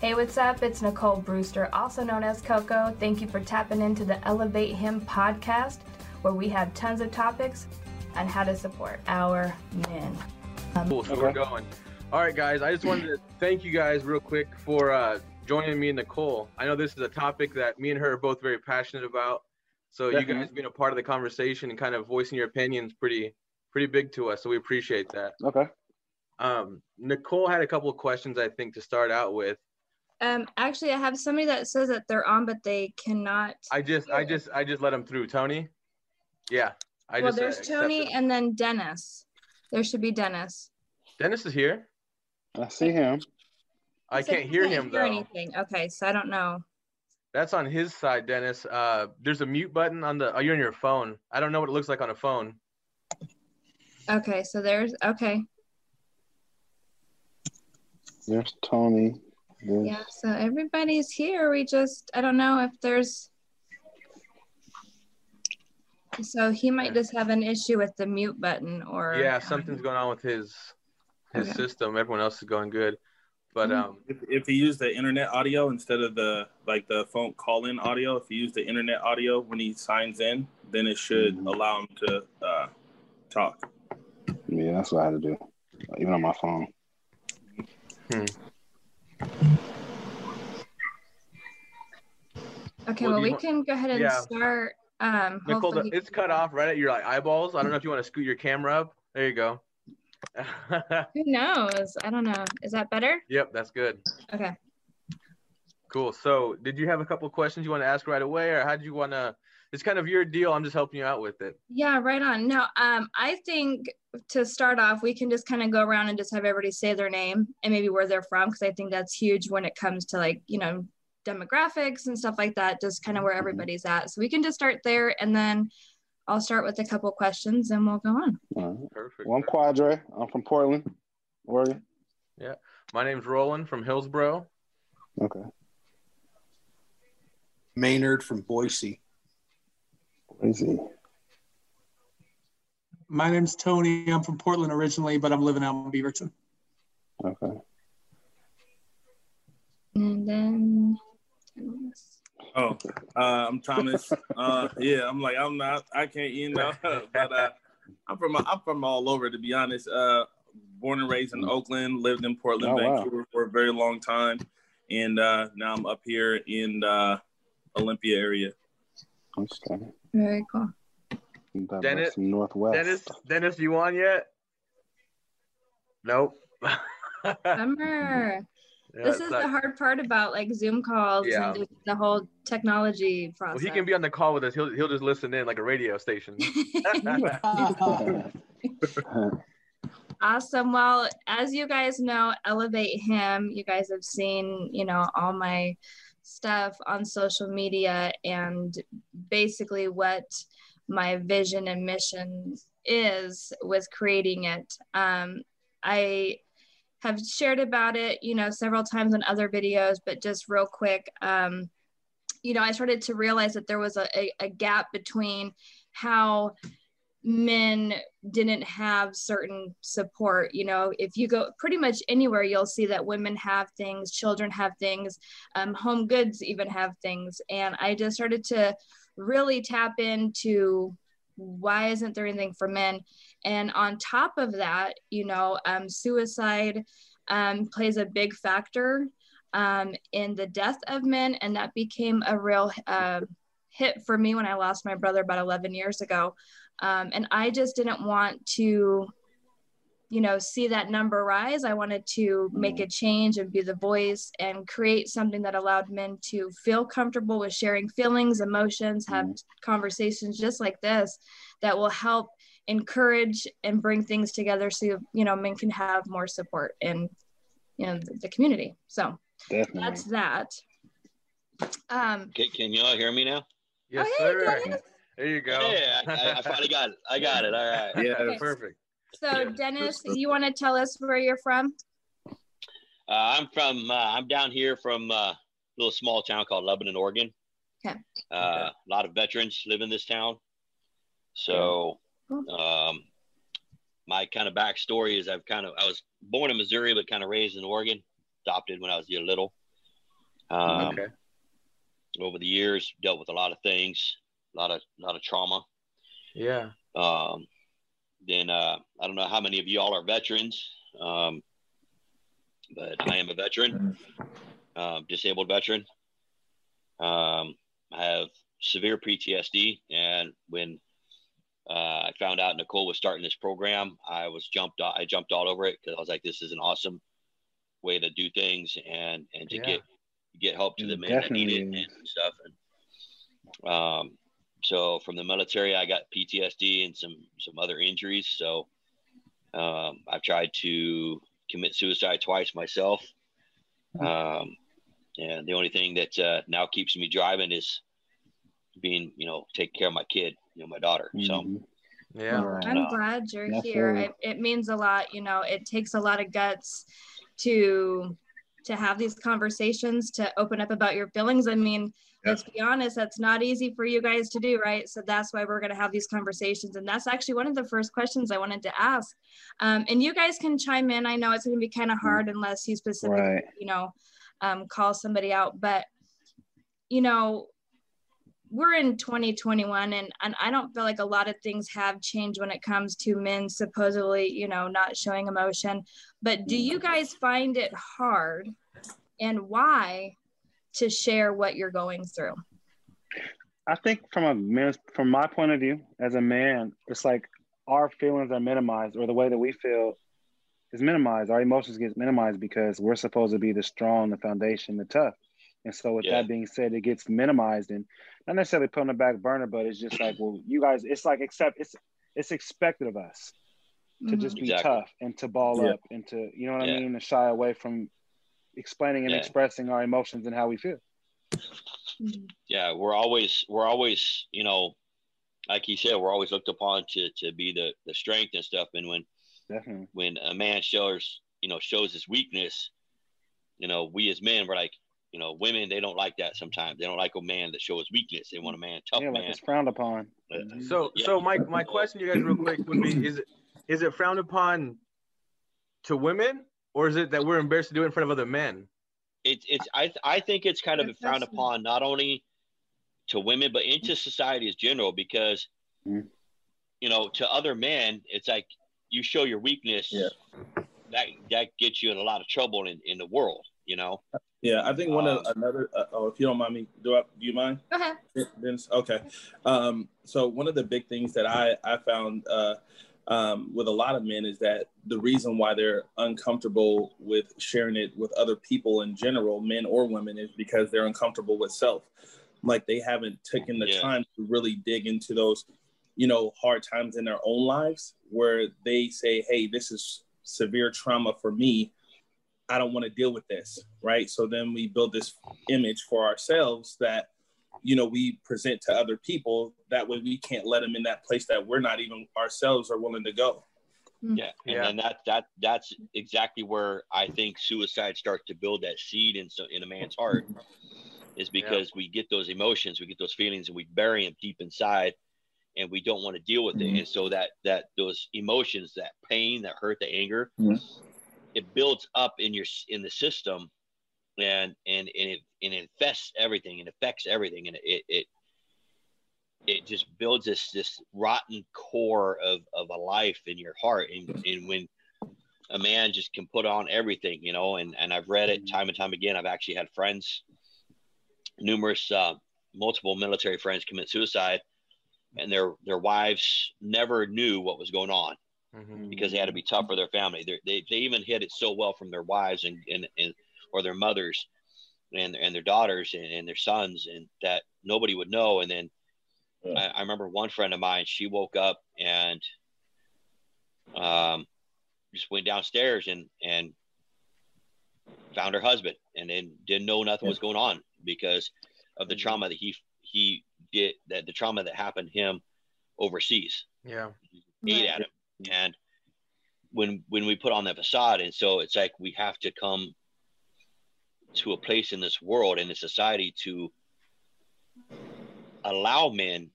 Hey, what's up? It's Nicole Brewster, also known as Coco. Thank you for tapping into the Elevate Him podcast, where we have tons of topics on how to support our men. Um, cool, so okay. we're going. All right, guys, I just wanted to thank you guys real quick for uh, joining me and Nicole. I know this is a topic that me and her are both very passionate about. So Definitely. you guys being a part of the conversation and kind of voicing your opinions pretty pretty big to us. So we appreciate that. Okay. Um, Nicole had a couple of questions I think to start out with. Um, actually, I have somebody that says that they're on, but they cannot. I just, I just, I just let them through. Tony. Yeah. I well, just, there's Tony and then Dennis. There should be Dennis. Dennis is here. I see him. I can't hear can't him hear though. Anything? Okay, so I don't know. That's on his side, Dennis. Uh, there's a mute button on the. Oh, you're on your phone. I don't know what it looks like on a phone. Okay, so there's okay. There's Tony. There's... Yeah, so everybody's here. We just I don't know if there's so he might just have an issue with the mute button or Yeah, something's going on with his his okay. system. Everyone else is going good. But mm-hmm. um if, if he used the internet audio instead of the like the phone call in audio, if he used the internet audio when he signs in, then it should mm-hmm. allow him to uh talk. Yeah, that's what I had to do. Even on my phone. Hmm. Okay, well, well we want, can go ahead and yeah. start. Um, Nicole, the, it's cut off right at your like eyeballs. I don't know if you want to scoot your camera up. There you go. Who knows? I don't know. Is that better? Yep, that's good. Okay. Cool. So, did you have a couple questions you want to ask right away, or how did you want to? It's kind of your deal. I'm just helping you out with it. Yeah, right on. No, um, I think to start off, we can just kind of go around and just have everybody say their name and maybe where they're from, because I think that's huge when it comes to like you know demographics and stuff like that. Just kind of where mm-hmm. everybody's at. So we can just start there, and then I'll start with a couple questions, and we'll go on. Right. Perfect. Well, I'm Quadre. I'm from Portland, Oregon. Yeah, my name's Roland from Hillsboro. Okay. Maynard from Boise. Boise. My name's Tony. I'm from Portland originally, but I'm living out in Beaverton. Okay. And then Oh, uh, I'm Thomas. Uh, yeah, I'm like I'm not. I can't, you know. but uh, I'm from I'm from all over to be honest. Uh, born and raised in Oakland, lived in Portland, oh, Vancouver wow. for a very long time, and uh, now I'm up here in uh, Olympia area. Okay. Very cool. Dennis, Northwest. Dennis, Dennis, you on yet? Nope. Summer. Yeah, this is not... the hard part about like Zoom calls yeah. and the whole technology process. Well, he can be on the call with us. He'll he'll just listen in like a radio station. awesome. Well, as you guys know, Elevate Him. You guys have seen, you know, all my stuff on social media and basically what my vision and mission is with creating it. Um, I have shared about it, you know, several times in other videos, but just real quick, um, you know, I started to realize that there was a, a, a gap between how men didn't have certain support you know if you go pretty much anywhere you'll see that women have things children have things um, home goods even have things. And i just started to really tap into why isn't there anything for men? And on top of that you know um, suicide um, plays a big factor um, in the death of men. And that became a real uh, hit for me when i lost my brother about 11 years ago um, and i just didn't want to you know see that number rise. I wanted to make a change and be the voice and create something that allowed men to feel comfortable with sharing feelings emotions have conversations just like this that will help encourage and bring things together so you know men can have more support in you know the, the community. So Definitely. that's that. Um can, can you all hear me now? Yes oh, hey, sir there you go. Yeah I, I, finally got it. I got it. All right. Yeah okay. perfect. So dennis you want to tell us where you're from? Uh, i'm from uh, i'm down here from uh, a little small town called lebanon oregon. Okay. Uh, okay. a lot of veterans live in this town. So um, my kind of backstory is I've kind of I was born in Missouri but kind of raised in Oregon, adopted when I was little, Um, okay. Over the years, dealt with a lot of things, a lot of lot of trauma. Yeah. Um, then uh, I don't know how many of y'all are veterans, um, but I am a veteran, um, disabled veteran. Um, I have severe PTSD, and when uh, I found out Nicole was starting this program, I was jumped. I jumped all over it because I was like, "This is an awesome way to do things and and to Yeah. get get help to the men that need it and stuff." And um, so from the military, I got PTSD and some some other injuries. So um, I've tried to commit suicide twice myself. Um, and the only thing that uh, now keeps me driving is being, you know, taking care of my kid, you know, my daughter. So Mhm. Yeah. Right. I'm No. glad you're That's here. right. It, it means a lot. You know, it takes a lot of guts to to have these conversations, to open up about your feelings. I mean, let's be honest, that's not easy for you guys to do, right? So that's why we're going to have these conversations. And that's actually one of the first questions I wanted to ask. Um, and you guys can chime in. I know it's going to be kind of hard unless you specifically, Right. you know, um, call somebody out. But, you know, we're in 2021 and, and I don't feel like a lot of things have changed when it comes to men supposedly, you know, not showing emotion. But do you guys find it hard and why to share what you're going through? I think from a man's, from my point of view as a man, it's like our feelings are minimized, or the way that we feel is minimized. Our emotions get minimized because we're supposed to be the strong, the foundation, the tough. And so, with Yeah. that being said, it gets minimized and not necessarily put on the back burner, but it's just like, well, you guys, it's like accept it's it's expected of us to Mhm. just be Exactly. tough and to ball Yeah. up and to you know what Yeah. I mean, to shy away from explaining and Yeah. expressing our emotions and how we feel. Mhm. yeah, we're always we're always you know, like he said, we're always looked upon to to be the the strength and stuff. And when Definitely. when a man shows you know shows his weakness, you know, we as men we're like. You know, women they don't like that sometimes. They don't like a man that shows weakness. They want a man, tough yeah, like man. it's frowned upon. Uh, So Yeah. so my my question to you guys real quick would be is it is it frowned upon to women or is it that we're embarrassed to do it in front of other men? it's it's I I think it's kind of Good frowned question. upon not only to women but into society as general because Mhm. you know to other men it's like you show your weakness Yeah. that that gets you in a lot of trouble in, in the world you know Yeah, I think one of Um, another. Uh, oh, if you don't mind me, do I, do you mind? Go ahead. Vince? Okay. Um, so one of the big things that I I found uh, um, with a lot of men is that the reason why they're uncomfortable with sharing it with other people in general, men or women, is because they're uncomfortable with self. Like they haven't taken the Yeah. time to really dig into those, you know, hard times in their own lives where they say, "Hey, this is severe trauma for me." I don't want to deal with this, right? So then we build this image for ourselves that, you know, we present to other people. That way we can't let them in that place that we're not even ourselves are willing to go. yeah and Yeah. then that that that's exactly where i think suicide starts to build that seed in so in a man's heart is because we get those emotions we get those feelings and we bury them deep inside and we don't want to deal with Mhm. it and so that that those emotions that pain that hurt the anger Mhm. it builds up in your in the system and and, and it and it infests everything and affects everything and it it it just builds this this rotten core of of a life in your heart and, and when a man just can put on everything you know and and i've read it time and time again i've actually had friends numerous uh, multiple military friends commit suicide and their their wives never knew what was going on Mhm. because they had to be tough for their family. They're, they they even hid it so well from their wives and and, and or their mothers and and their daughters and, and their sons and that nobody would know. And then Yeah. I, I remember one friend of mine. She woke up and um just went downstairs and and found her husband and then didn't know nothing was going on because of the trauma that he he did that the trauma that happened to him overseas Yeah. ate Right. at him. And when when we put on that facade, and so it's like we have to come to a place in this world and in society to allow men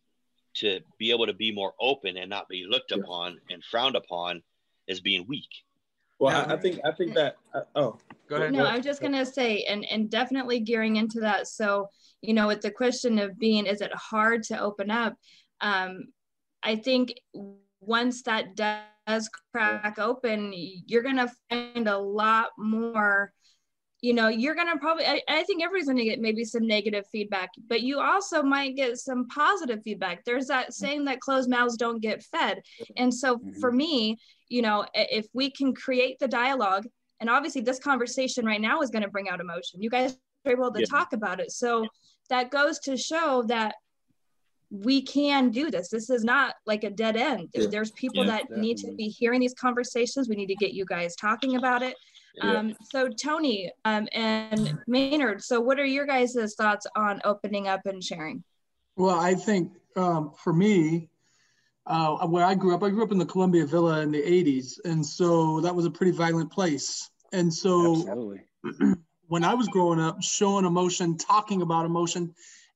to be able to be more open and not be looked Yeah. upon and frowned upon as being weak. Well, Yeah. I, I think I think that uh, oh Go ahead. No, I'm just gonna say, and and definitely gearing into that. So, you know, with the question of being, is it hard to open up? Um, I think once that does crack open, you're gonna find a lot more you know you're gonna probably I, I, think everybody's gonna get maybe some negative feedback but you also might get some positive feedback. There's that saying that closed mouths don't get fed. And so mm-hmm. for me you know if we can create the dialogue and obviously this conversation right now is going to bring out emotion. You guys are able to yeah. talk about it. So that goes to show that we can do this. This is not like a dead end. Yeah. there's people yeah, that definitely. need to be hearing these conversations. We need to get you guys talking about it um, so Tony um, and Maynard, so what are your guys' thoughts on opening up and sharing? Well, I think um, for me, uh, where I grew up, I grew up in the Columbia Villa in the 80s. And so that was a pretty violent place. And so when I was growing up, showing emotion, talking about emotion,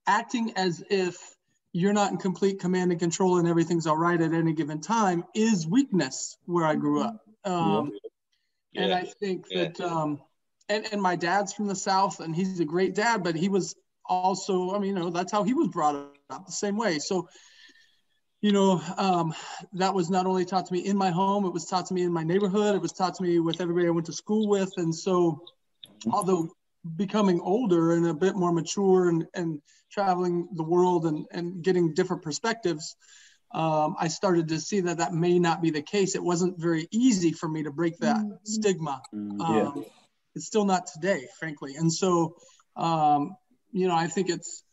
acting as if you're not in complete command and control and everything's all right at any given time is weakness where I grew up. Um, yeah. And I think that, um, and, and my dad's from the South and he's a great dad, but he was also, I mean, you know, that's how he was brought up the same way. So, you know, um, that was not only taught to me in my home, it was taught to me in my neighborhood, it was taught to me with everybody I went to school with. And so, although becoming older and a bit more mature and, and traveling the world and, and getting different perspectives, um, I started to see that that may not be the case. It wasn't very easy for me to break that mm-hmm. stigma. Mm, um, yeah. It's still not today, frankly. And so, um, you know, I think it's,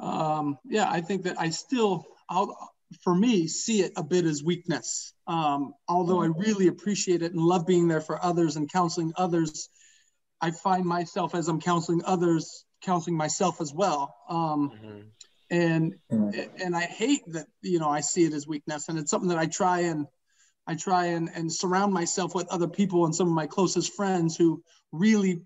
um, yeah, I think that I still, I'll, for me, see it a bit as weakness. Um, although I really appreciate it and love being there for others and counseling others, I find myself as I'm counseling others, counseling myself as well. Um, mm-hmm and mm. and I hate that you know I see it as weakness, and it's something that I try and I try and and surround myself with other people and some of my closest friends who really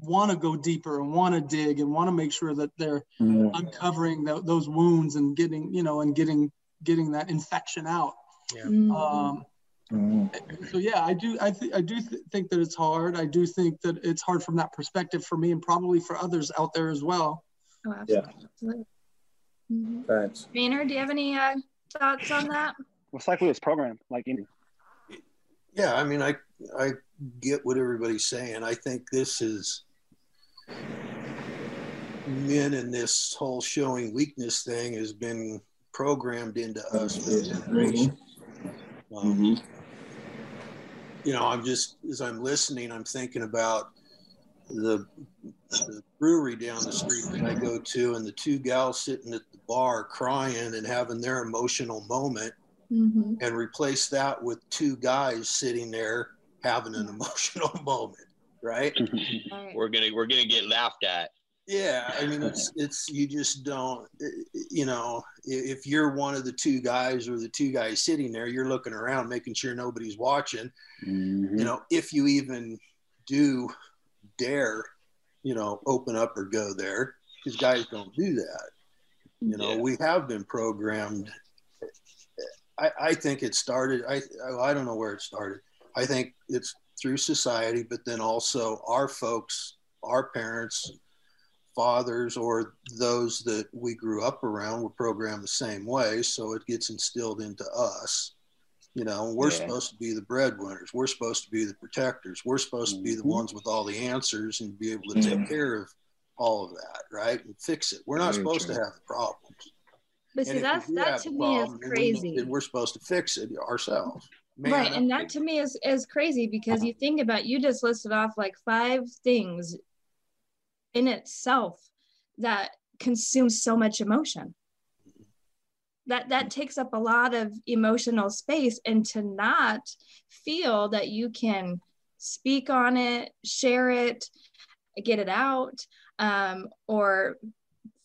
want to go deeper and want to dig and want to make sure that they're mm. uncovering the, those wounds and getting you know and getting getting that infection out. Yeah. Mm-hmm. Um, mm. So yeah, I do. I think I do th- think that it's hard. I do think that it's hard from that perspective for me, and probably for others out there as well. Oh, absolutely. Yeah. Mm-hmm. Thanks. Maynard, do you have any uh, thoughts on that? It's like we was programmed, like any. Yeah, I mean, I I get what everybody's saying. I think this is men in this whole showing weakness thing has been programmed into us for generations. Mm-hmm. Um, mm-hmm. You know, I'm just as I'm listening, I'm thinking about the, the brewery down the street that I go to, and the two gals sitting at the bar crying and having their emotional moment, mm-hmm. and replace that with two guys sitting there having an emotional moment, right? We're gonna we're gonna get laughed at. Yeah, I mean it's it's you just don't you know if you're one of the two guys or the two guys sitting there, you're looking around making sure nobody's watching. Mm-hmm. You know, if you even do dare, you know, open up or go there because guys don't do that. You know, yeah. we have been programmed. I, I think it started. I I don't know where it started. I think it's through society, but then also our folks, our parents, fathers, or those that we grew up around were programmed the same way. So it gets instilled into us. You know, we're yeah. supposed to be the breadwinners. We're supposed to be the protectors. We're supposed to be the mm-hmm. ones with all the answers and be able to take mm-hmm. care of all of that, right? And fix it. We're not Very supposed true. to have problems. But see, that's that to me is crazy. And we're supposed to fix it ourselves. Man, right, and that to me is is crazy because you think about you just listed off like five things in itself that consume so much emotion that that mm-hmm. takes up a lot of emotional space and to not feel that you can speak on it share it get it out um, or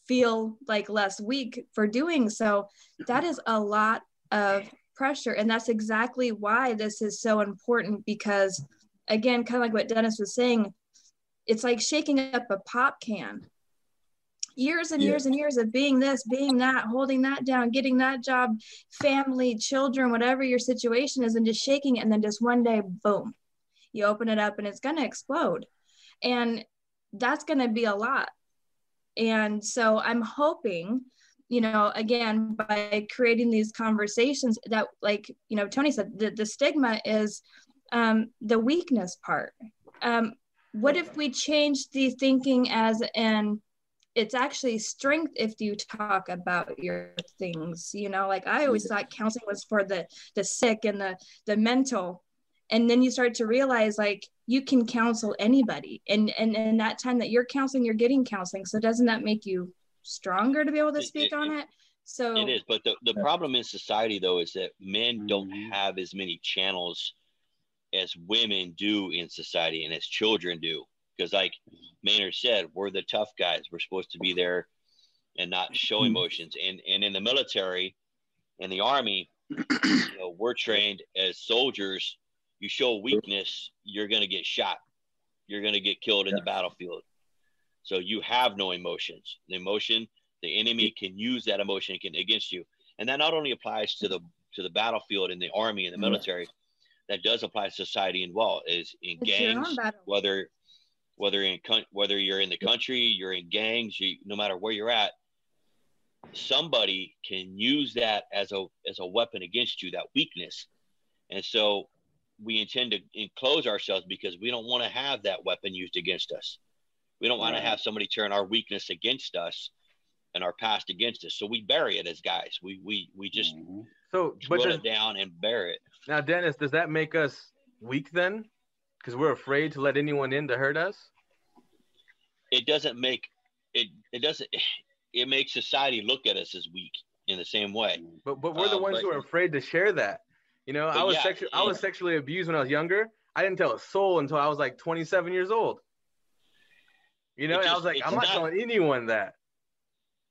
feel like less weak for doing so that is a lot of pressure and that's exactly why this is so important because again kind of like what dennis was saying it's like shaking up a pop can years and yeah. years and years of being this, being that, holding that down, getting that job, family, children, whatever your situation is, and just shaking it. And then just one day, boom, you open it up and it's going to explode. and that's going to be a lot. And so i'm hoping you know again by creating these conversations that like you know tony said the, the stigma is um, the weakness part. Um, what if we change the thinking as an it's actually strength if you talk about your things you know? Like i always thought counseling was for the the sick and the the mental. And then you start to realize like you can counsel anybody. And and in that time that you're counseling you're getting counseling. So doesn't that make you stronger to be able to speak it, on it, so it is but the, the problem in society though is that men don't mm-hmm. have as many channels as women do in society and as children do. Because like maynard said we're the tough guys. We're supposed to be there and not show mm-hmm. emotions. And and in the military in the army you know we're trained as soldiers you show weakness, you're going to get shot. You're going to get killed in yeah. the battlefield. So you have no emotions. The emotion, the enemy can use that emotion against you, and that not only applies to the to the battlefield in the army and the military, that does apply to society as well. Is in it's gangs, whether whether in whether you're in the country, you're in gangs, you, no matter where you're at, somebody can use that as a as a weapon against you, that weakness. And so we intend to enclose ourselves because we don't want to have that weapon used against us. We don't want right. to have somebody turn our weakness against us and our past against us. So we bury it as guys. We we we just mm-hmm. so put it down and bury it. Now, Dennis, does that make us weak then? Because we're afraid to let anyone in to hurt us. It doesn't make it. It doesn't. It makes society look at us as weak in the same way. But but we're the um, ones but, who are afraid to share that. You know, I was yeah, sexu- yeah. I was sexually abused when I was younger. I didn't tell a soul until I was like 27 years old. You know, just, I was like, I'm not, not, telling anyone that.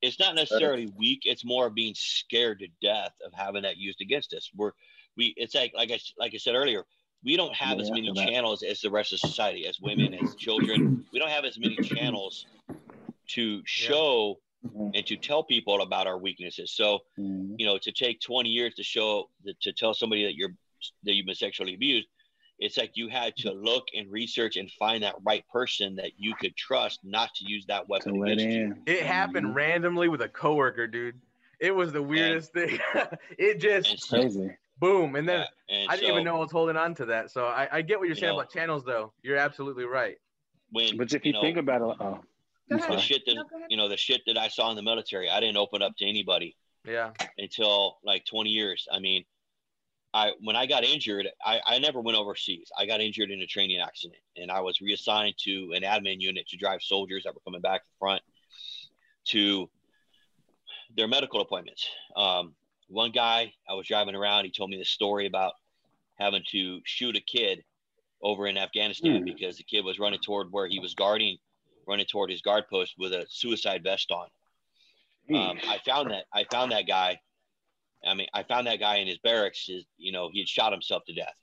It's not necessarily weak. It's more of being scared to death of having that used against us. We're we. It's like like I like I said earlier. We don't have yeah, as many channels as the rest of society, as women, as children. We don't have as many channels to show mm-hmm. and to tell people about our weaknesses. So, mm-hmm. you know, to take 20 years to show to tell somebody that you're that you've been sexually abused, it's like you had to look and research and find that right person that you could trust not to use that weapon against you. It happened mm-hmm. randomly with a coworker, dude. It was the weirdest and, thing. it just crazy. Boom, and then yeah, and I didn't so, even know I was holding on to that. So I, I get what you're saying know, about channels, though. You're absolutely right. When, but if you, you know, think about it, oh, the shit that no, you know, the shit that I saw in the military, I didn't open up to anybody. Yeah. Until like 20 years. I mean, I when I got injured, I, I never went overseas. I got injured in a training accident, and I was reassigned to an admin unit to drive soldiers that were coming back to the front to their medical appointments. Um, one guy, I was driving around. He told me this story about having to shoot a kid over in Afghanistan mm. because the kid was running toward where he was guarding running toward his guard post with a suicide vest on. Um, I found that I found that guy. I mean, I found that guy in his barracks. His, you know, he had shot himself to death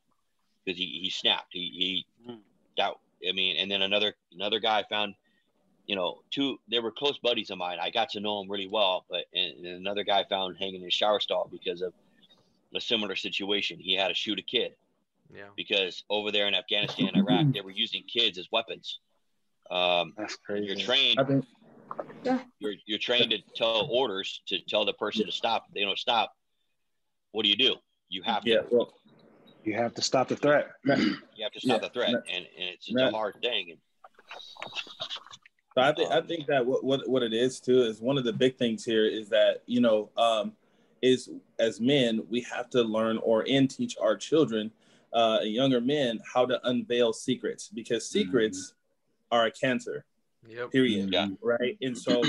because he, he snapped. He, he hmm. that I mean, and then another another guy found, you know, two. They were close buddies of mine. I got to know him really well, but and, and another guy found hanging in his shower stall because of a similar situation. He had to shoot a kid. Yeah. Because over there in Afghanistan, Iraq, they were using kids as weapons. Um, That's crazy. You're trained. yeah. You're you're trained to tell orders to tell the person to stop. They don't stop. What do you do? You have yeah, to. Well, you have to stop the threat. you have to stop yeah. the threat, and, and it's, it's a hard thing. And, so I think I think that what, what what it is too is one of the big things here is that you know um, is as men we have to learn or and teach our children uh, younger men how to unveil secrets because secrets are a cancer. Yep. Period. Yeah. Right. And so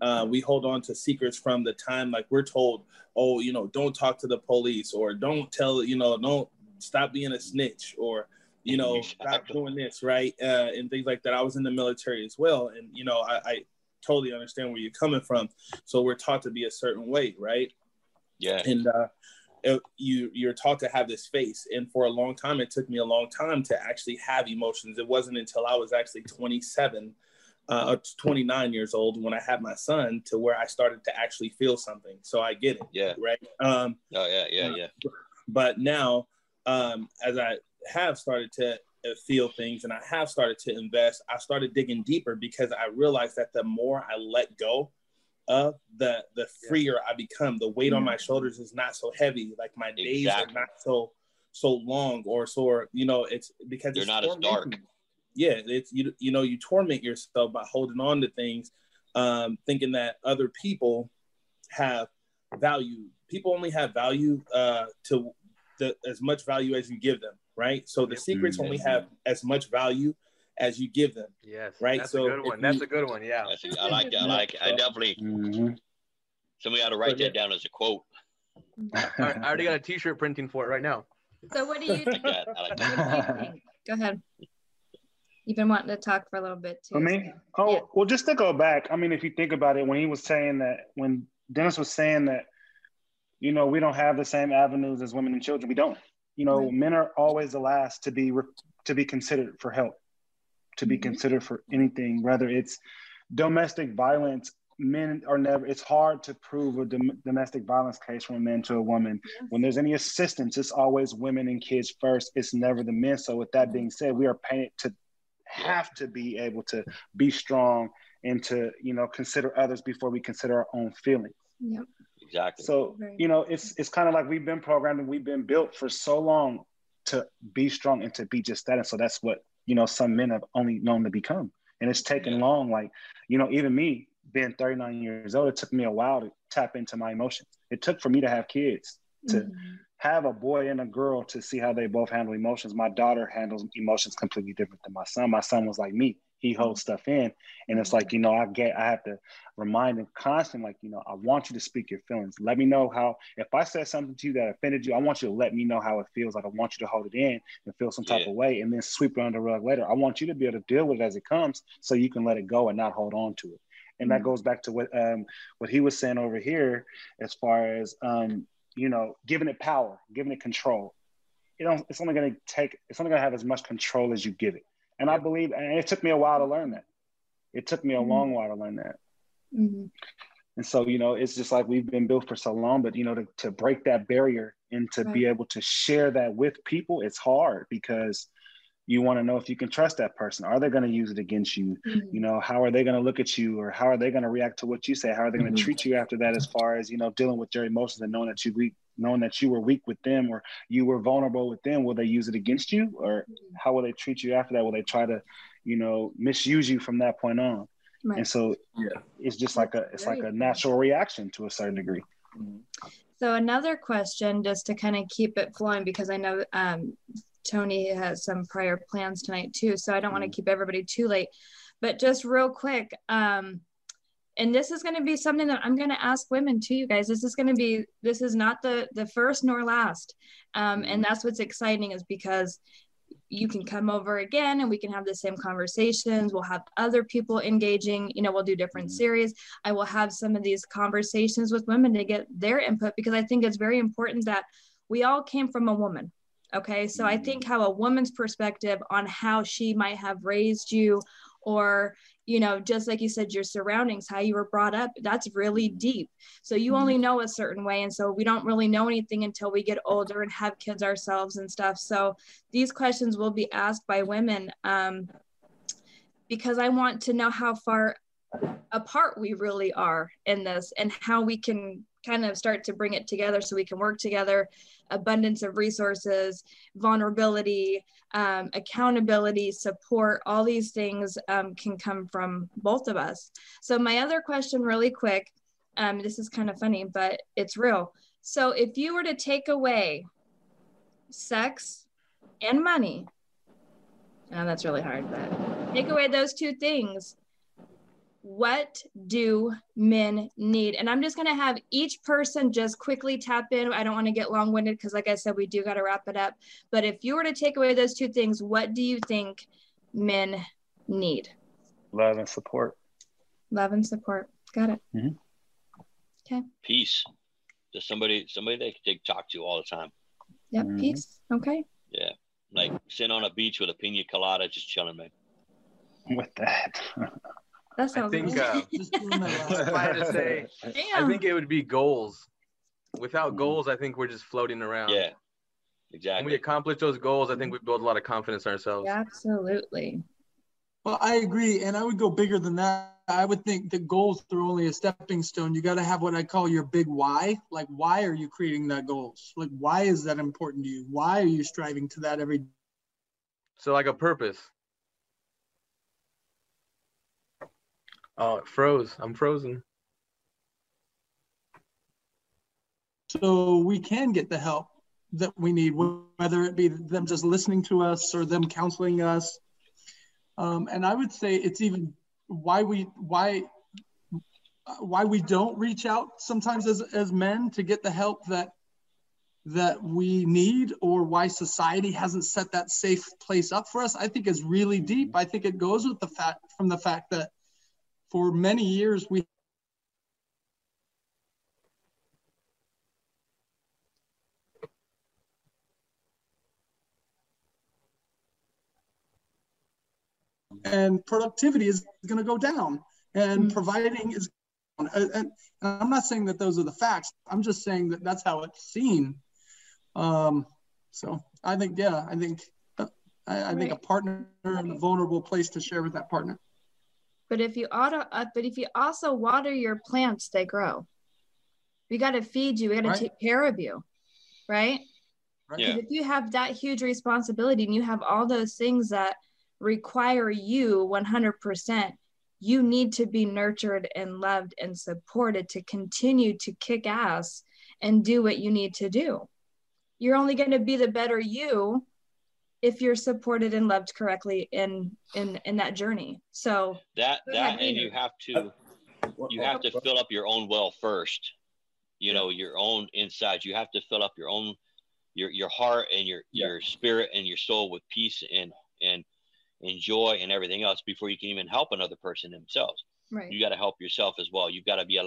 uh, we hold on to secrets from the time like we're told, oh, you know, don't talk to the police or don't tell, you know, don't stop being a snitch or you know, stop doing this, right? Uh, and things like that. I was in the military as well, and you know, I, I totally understand where you're coming from. So we're taught to be a certain way, right? Yeah. And uh, it, you you're taught to have this face. And for a long time it took me a long time to actually have emotions. It wasn't until i was actually 27 uh, 29 years old when i had my son to where i started to actually feel something. So i get it yeah. right? Um oh yeah yeah uh, yeah. but now um as i have started to feel things and I have started to invest, I started digging deeper because I realized that the more I let go of, the the freer I become. The weight on my shoulders is not so heavy. Like my days exactly. are not so so long or so you know it's because you're it's not as dark. Yeah, it's you you know you torment yourself by holding on to things, um, thinking that other people have value. People only have value uh, to the, as much value as you give them, right? So the secrets mm-hmm. only have as much value as you give them. Yes. Right. That's so a good one. That's a good one. Yeah. I like it. I like. I definitely. Mm-hmm. Somebody ought to write that down as a quote. I already got a T-shirt printing for it right now. So what do you think? Like like think? Go ahead. You've been wanting to talk for a little bit too. For me? Oh, yeah. well, just to go back. I mean, if you think about it, when he was saying that, when Dennis was saying that, you know, we don't have the same avenues as women and children. We don't. You know, right. men are always the last to be to be considered for help, to be mm-hmm. considered for anything, whether it's domestic violence men are never it's hard to prove a dom- domestic violence case from a man to a woman. Yes. when there's any assistance it's always women and kids first. It's never the men. So with that being said we are painted to have to be able to be strong and to you know consider others before we consider our own feelings. Yep. exactly. So you know it's it's kind of like we've been programmed and we've been built for so long to be strong and to be just that. And so that's what you know some men have only known to become. And it's taken yeah. long. Like you know even me being 39 years old, it took me a while to tap into my emotions. It took for me to have kids, to mm-hmm. have a boy and a girl to see how they both handle emotions. My daughter handles emotions completely different than my son. My son was like me. He holds stuff in. And it's like, you know, I get I have to remind him constantly, like, you know, I want you to speak your feelings. Let me know how if I said something to you that offended you, I want you to let me know how it feels. Like I want you to hold it in and feel some type yeah. of way and then sweep it under the rug later. I want you to be able to deal with it as it comes so you can let it go and not hold on to it and that mm-hmm. goes back to what um, what he was saying over here as far as um, you know giving it power giving it control you know it's only going to take it's only going to have as much control as you give it and i believe and it took me a while to learn that it took me a mm-hmm. long while to learn that mm-hmm. and so you know it's just like we've been built for so long but you know to, to break that barrier and to right. be able to share that with people it's hard because you want to know if you can trust that person. Are they going to use it against you? Mm-hmm. You know, how are they going to look at you or how are they going to react to what you say? How are they going to mm-hmm. treat you after that as far as, you know, dealing with your emotions and knowing that you weak, knowing that you were weak with them or you were vulnerable with them? Will they use it against you or mm-hmm. how will they treat you after that? Will they try to, you know, misuse you from that point on? Right. And so yeah, it's just like a, it's like a natural reaction to a certain degree. Mm-hmm. So another question, just to kind of keep it flowing, because I know um, Tony has some prior plans tonight too, so I don't want to mm-hmm. keep everybody too late. But just real quick, um, and this is going to be something that I'm going to ask women too, you guys. This is going to be this is not the the first nor last, um, and mm-hmm. that's what's exciting is because you can come over again and we can have the same conversations we'll have other people engaging you know we'll do different mm-hmm. series i will have some of these conversations with women to get their input because i think it's very important that we all came from a woman Okay. So I think how a woman's perspective on how she might have raised you, or, you know, just like you said, your surroundings, how you were brought up, that's really deep. So you only know a certain way. And so we don't really know anything until we get older and have kids ourselves and stuff. So these questions will be asked by women um, because I want to know how far apart we really are in this and how we can kind of start to bring it together so we can work together. Abundance of resources vulnerability um, accountability support all these things um, can come from both of us. So my other question really quick um, this is kind of funny but it's real. So if you were to take away sex and money and that's really hard but take away those two things what do men need? And I'm just going to have each person just quickly tap in. I don't want to get long winded because, like I said, we do got to wrap it up. But if you were to take away those two things, what do you think men need? Love and support. Love and support. Got it. Mm-hmm. Okay. Peace. Just somebody, somebody they can talk to all the time. Yep. Mm-hmm. Peace. Okay. Yeah. Like sitting on a beach with a pina colada, just chilling, man. With that. That sounds I think uh, if I had to say, Damn. I think it would be goals. Without mm. goals, I think we're just floating around. Yeah. exactly. When we accomplish those goals, I think we build a lot of confidence in ourselves. Absolutely. Well, I agree, and I would go bigger than that. I would think the goals are only a stepping stone. You got to have what I call your big why. Like, why are you creating that goals? Like, why is that important to you? Why are you striving to that every? So, like a purpose. Oh, it froze. I'm frozen. So we can get the help that we need, whether it be them just listening to us or them counseling us. Um, and I would say it's even why we why why we don't reach out sometimes as as men to get the help that that we need or why society hasn't set that safe place up for us i think is really deep i think it goes with the fact from the fact that for many years we and productivity is going to go down and mm-hmm. providing is and, and, i'm not saying that those are the facts. I'm just saying that that's how it's seen. Um, so i think yeah i think uh, I, I right. think a partner in a vulnerable place to share with that partner but if you auto uh, but if you also water your plants they grow we got to feed you we got to right. take care of you right Right. Yeah. If you have that huge responsibility and you have all those things that require you 100%, you need to be nurtured and loved and supported to continue to kick ass and do what you need to do. You're only going to be the better you if you're supported and loved correctly in in in that journey. So that that and you have to you have to fill up your own well first. You know, your own insides. You have to fill up your own your your heart and your your spirit and your soul with peace and and and joy and everything else before you can even help another person themselves. Right. You got to help yourself as well. You've got to be a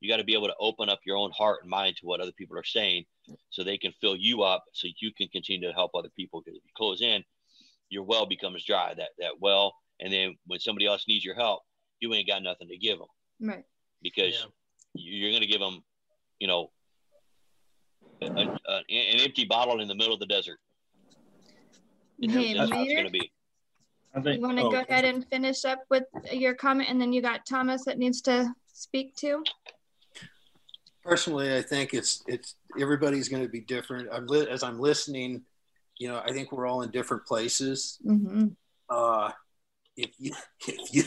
you got to be able to open up your own heart and mind to what other people are saying so they can fill you up so you can continue to help other people because if you close in your well becomes dry that that well and then when somebody else needs your help you ain't got nothing to give them right because yeah. you're going to give them you know a, a, an empty bottle in the middle of the desert hey, that's how it's going to be Think, you want to oh. go ahead and finish up with your comment, and then you got Thomas that needs to speak too. Personally, I think it's it's everybody's going to be different. I'm li- as I'm listening, you know, I think we're all in different places. Mm-hmm. Uh, if you if you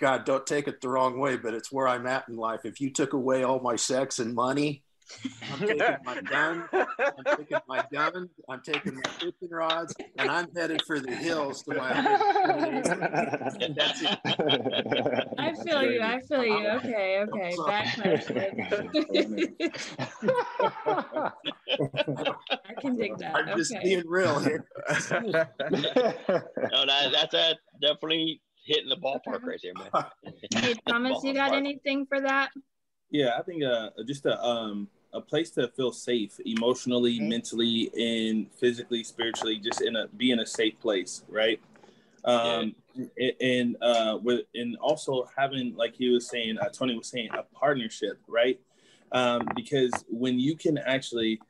God, don't take it the wrong way, but it's where I'm at in life. If you took away all my sex and money, I'm taking my gun. I'm taking my gun. I'm taking my fishing rods, and I'm headed for the hills to my. That's it. I feel you. I feel you. Okay. Okay. Back question. I can dig that. I'm just okay. being real here. no, that, that's a, definitely hitting the ballpark right there, man. Hey, Thomas, you got anything for that? Yeah, I think uh, just a um, a place to feel safe emotionally, okay. mentally, and physically, spiritually, just in a be in a safe place, right? Um, yeah. and uh, with and also having, like he was saying, uh, Tony was saying, a partnership, right? Um, because when you can actually,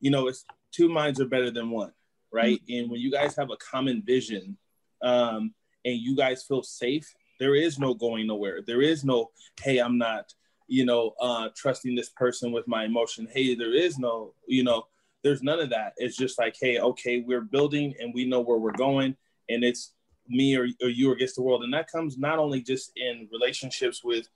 you know, it's two minds are better than one, right? Mm-hmm. And when you guys have a common vision, um, and you guys feel safe, there is no going nowhere. There is no, hey, I'm not you know, uh, trusting this person with my emotion. Hey, there is no, you know, there's none of that. It's just like, hey, okay, we're building and we know where we're going, and it's me or, or you against the world. And that comes not only just in relationships with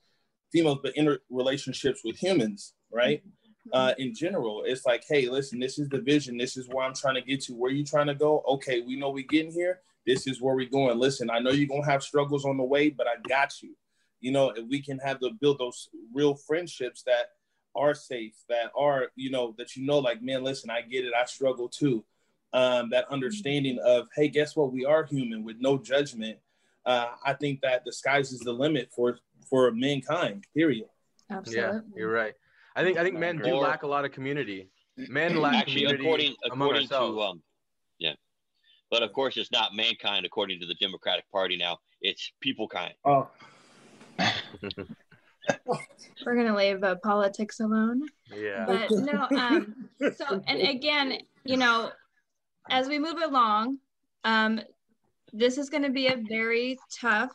females, but in relationships with humans, right? Mm-hmm. Uh, in general, it's like, hey, listen, this is the vision. This is where I'm trying to get to. Where you trying to go? Okay, we know we getting here. This is where we going. Listen, I know you're gonna have struggles on the way, but I got you you know, if we can have to build those real friendships that are safe, that are, you know, that you know, like, man, listen, I get it, I struggle too. Um, that understanding of, hey, guess what? We are human with no judgment. Uh, I think that the skies is the limit for for mankind. Period. Absolutely. Yeah, you're right. I think I think men do lack a lot of community. Men lack actually community according according to um, yeah, but of course it's not mankind according to the Democratic Party now. It's people kind. Oh, We're gonna leave uh, politics alone. Yeah. But no, um, so and again, you know, as we move along, um, this is going to be a very tough,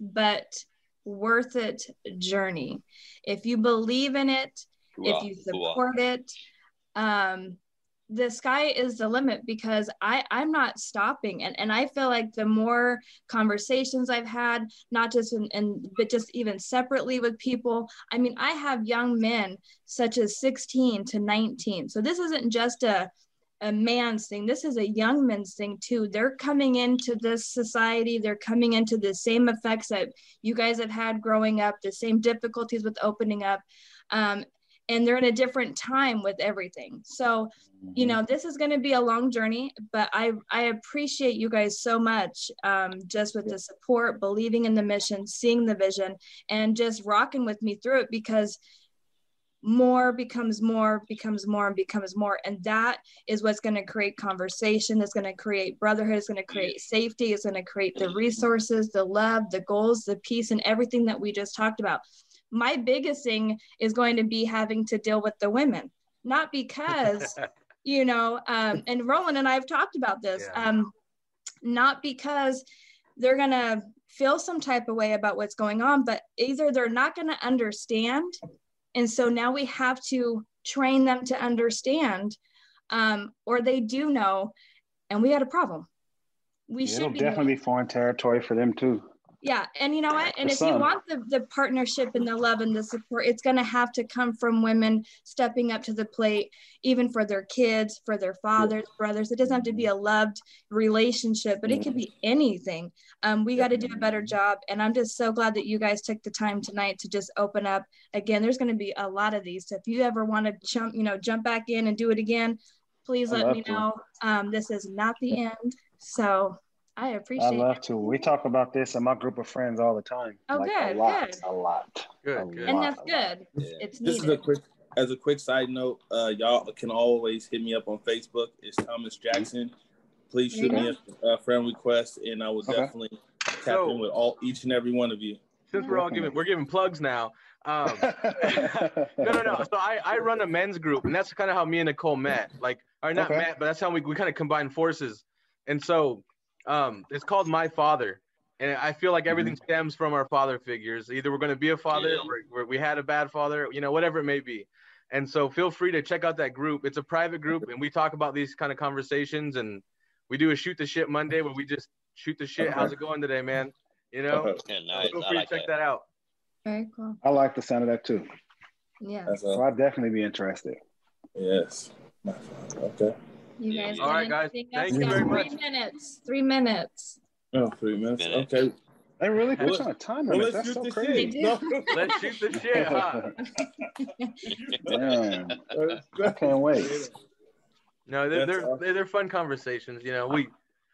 but worth it journey. If you believe in it, if you support it, um, the sky is the limit because I, I'm not stopping. And, and I feel like the more conversations I've had, not just in, in, but just even separately with people, I mean, I have young men such as 16 to 19. So this isn't just a, a man's thing. This is a young man's thing too. They're coming into this society. They're coming into the same effects that you guys have had growing up, the same difficulties with opening up. Um, and they're in a different time with everything. So, you mm-hmm. know, this is going to be a long journey, but I I appreciate you guys so much, um, just with the support, believing in the mission, seeing the vision, and just rocking with me through it because more becomes more becomes more and becomes more. And that is what's going to create conversation it's going to create brotherhood it's going to create safety it's going to create the resources the love the goals the peace and everything that we just talked about my biggest thing is going to be having to deal with the women, not because, you know, um, and Roland and I have talked about this, yeah. um, not because they're going to feel some type of way about what's going on, but either they're not going to understand. And so now we have to train them to understand, um, or they do know, and we had a problem. We It'll should be definitely be foreign territory for them too yeah and you know what? And if you want the, the partnership and the love and the support it's going to have to come from women stepping up to the plate even for their kids for their fathers brothers. It doesn't have to be a loved relationship but it could be anything. Um, we got to do a better job and i'm just so glad that you guys took the time tonight to just open up. Again there's going to be a lot of these. So if you ever want to jump you know jump back in and do it again please let me know. Um, this is not the end so I appreciate. It. I love to. We talk about this in my group of friends all the time. Oh, like good, a lot, good. A lot. Good, a good. And that's good. Yeah. It's needed. This is a quick. As a quick side note, uh, y'all can always hit me up on Facebook. It's Thomas Jackson. Please shoot yeah. me a, a, friend request, and I will okay. definitely tap so, in with all each and every one of you. Since we're all giving we're giving plugs now. Um, no, no, no. So I, I run a men's group, and that's kind of how me and Nicole met. Like, or not okay. met, but that's how we, we kind of combine forces. And so um, it's called My Father, and I feel like everything mm-hmm. stems from our father figures. Either we're going to be a father, yeah. or we had a bad father, you know, whatever it may be. And so feel free to check out that group. It's a private group, and we talk about these kind of conversations. And we do a shoot the shit Monday where we just shoot the shit. How's it going today, man? You know, yeah, nice. feel free like to check that. that. out. Very cool. I like the sound of that too. Yeah. So I'd definitely be interested. Yes. Okay. You guys. All right, guys. Thank you very much. Three minutes. Three minutes. Oh, three minutes. Okay. They really put on a time limit. Well, That's so crazy. No. let's shoot the shit, huh? Damn. I can't wait. No, they're, they're, they're fun conversations. You know, we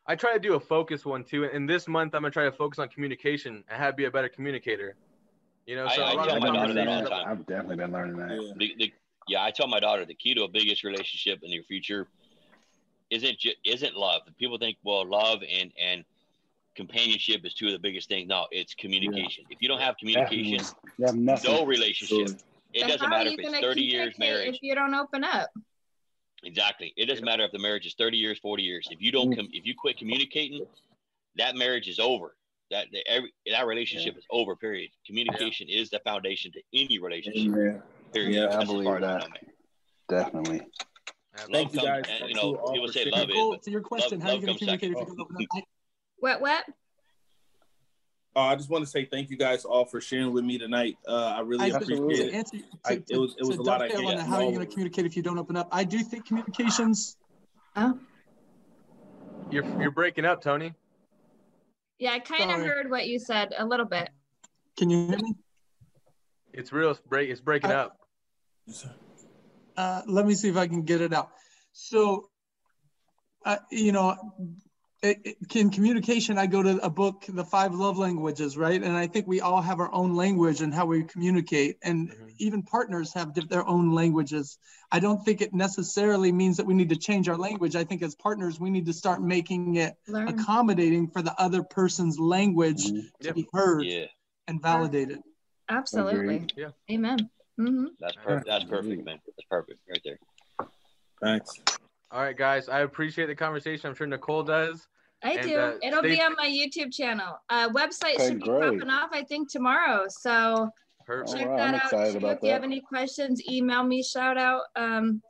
I try to do a focus one too. And this month, I'm gonna try to focus on communication and how to be a better communicator. You know, so I, I tell my daughter that all the time. I've definitely been learning that. Yeah. The, the, yeah, I tell my daughter the key to a biggest relationship in your future isn't isn't love. People think well, love and and companionship is two of the biggest things. No, it's communication. Yeah. If you don't have communication, have no relationship. It doesn't matter if it's 30 years marriage. If you don't open up. Exactly. It doesn't matter if the marriage is 30 years, 40 years. If you don't, com- if you quit communicating, that marriage is over. That every that relationship yeah. is over. Period. Communication yeah. is the foundation to any relationship. Yeah. Period. Yeah, I believe that. Definitely. Thank you guys. And, you know, people say love is. To your question, love, how are you going to communicate if you don't open up? What? What? Uh, I just want to say thank you guys all for sharing with me tonight. Uh, I really I, appreciate it. Answer, to, I, it was it was a lot. I on how are you going to communicate if you don't open up? I do think communications. Oh. You're you're breaking up, Tony. Yeah, I kind of heard what you said a little bit. Can you hear me? It's real. It's break. It's breaking up. Uh, let me see if I can get it out. So, uh, you know, it, it, in communication, I go to a book, The Five Love Languages, right? And I think we all have our own language and how we communicate. And mm-hmm. even partners have their own languages. I don't think it necessarily means that we need to change our language. I think as partners, we need to start making it Learn. accommodating for the other person's language mm-hmm. to yep. be heard yeah. and validated. Absolutely. Yeah. Amen. Mm-hmm. That's perfect. That's perfect, man. That's perfect right there. Thanks. All right, guys. I appreciate the conversation. I'm sure Nicole does. I And, do. uh, It'll stay- be on my YouTube channel. Uh, website Okay, should be great. popping off, I think, tomorrow. So Perfect. check All right, that I'm out. excited too. about if you have any questions, email me. Shout out. Um,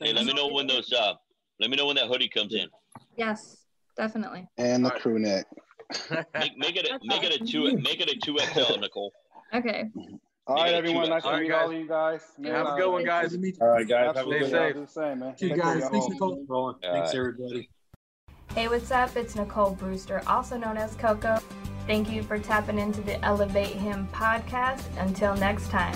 Hey, let me know when those. Uh, let me know when that hoodie comes in. yes, definitely. And the Alright. crew neck. Make, make it a make it a two make it a two XL, Nicole. Okay. All right, everyone. two- Nice all to right, meet guys. all of you guys. Man, Have a uh, good one, guys. All right, guys. Have a Absolutely. good Stay safe. the same, man. See you guys. y'all. Thanks, Nicole. Rolling. Thanks, everybody. Hey, what's up? It's Nicole Brewster, also known as Coco. Thank you for tapping into the Elevate Him podcast. Until next time.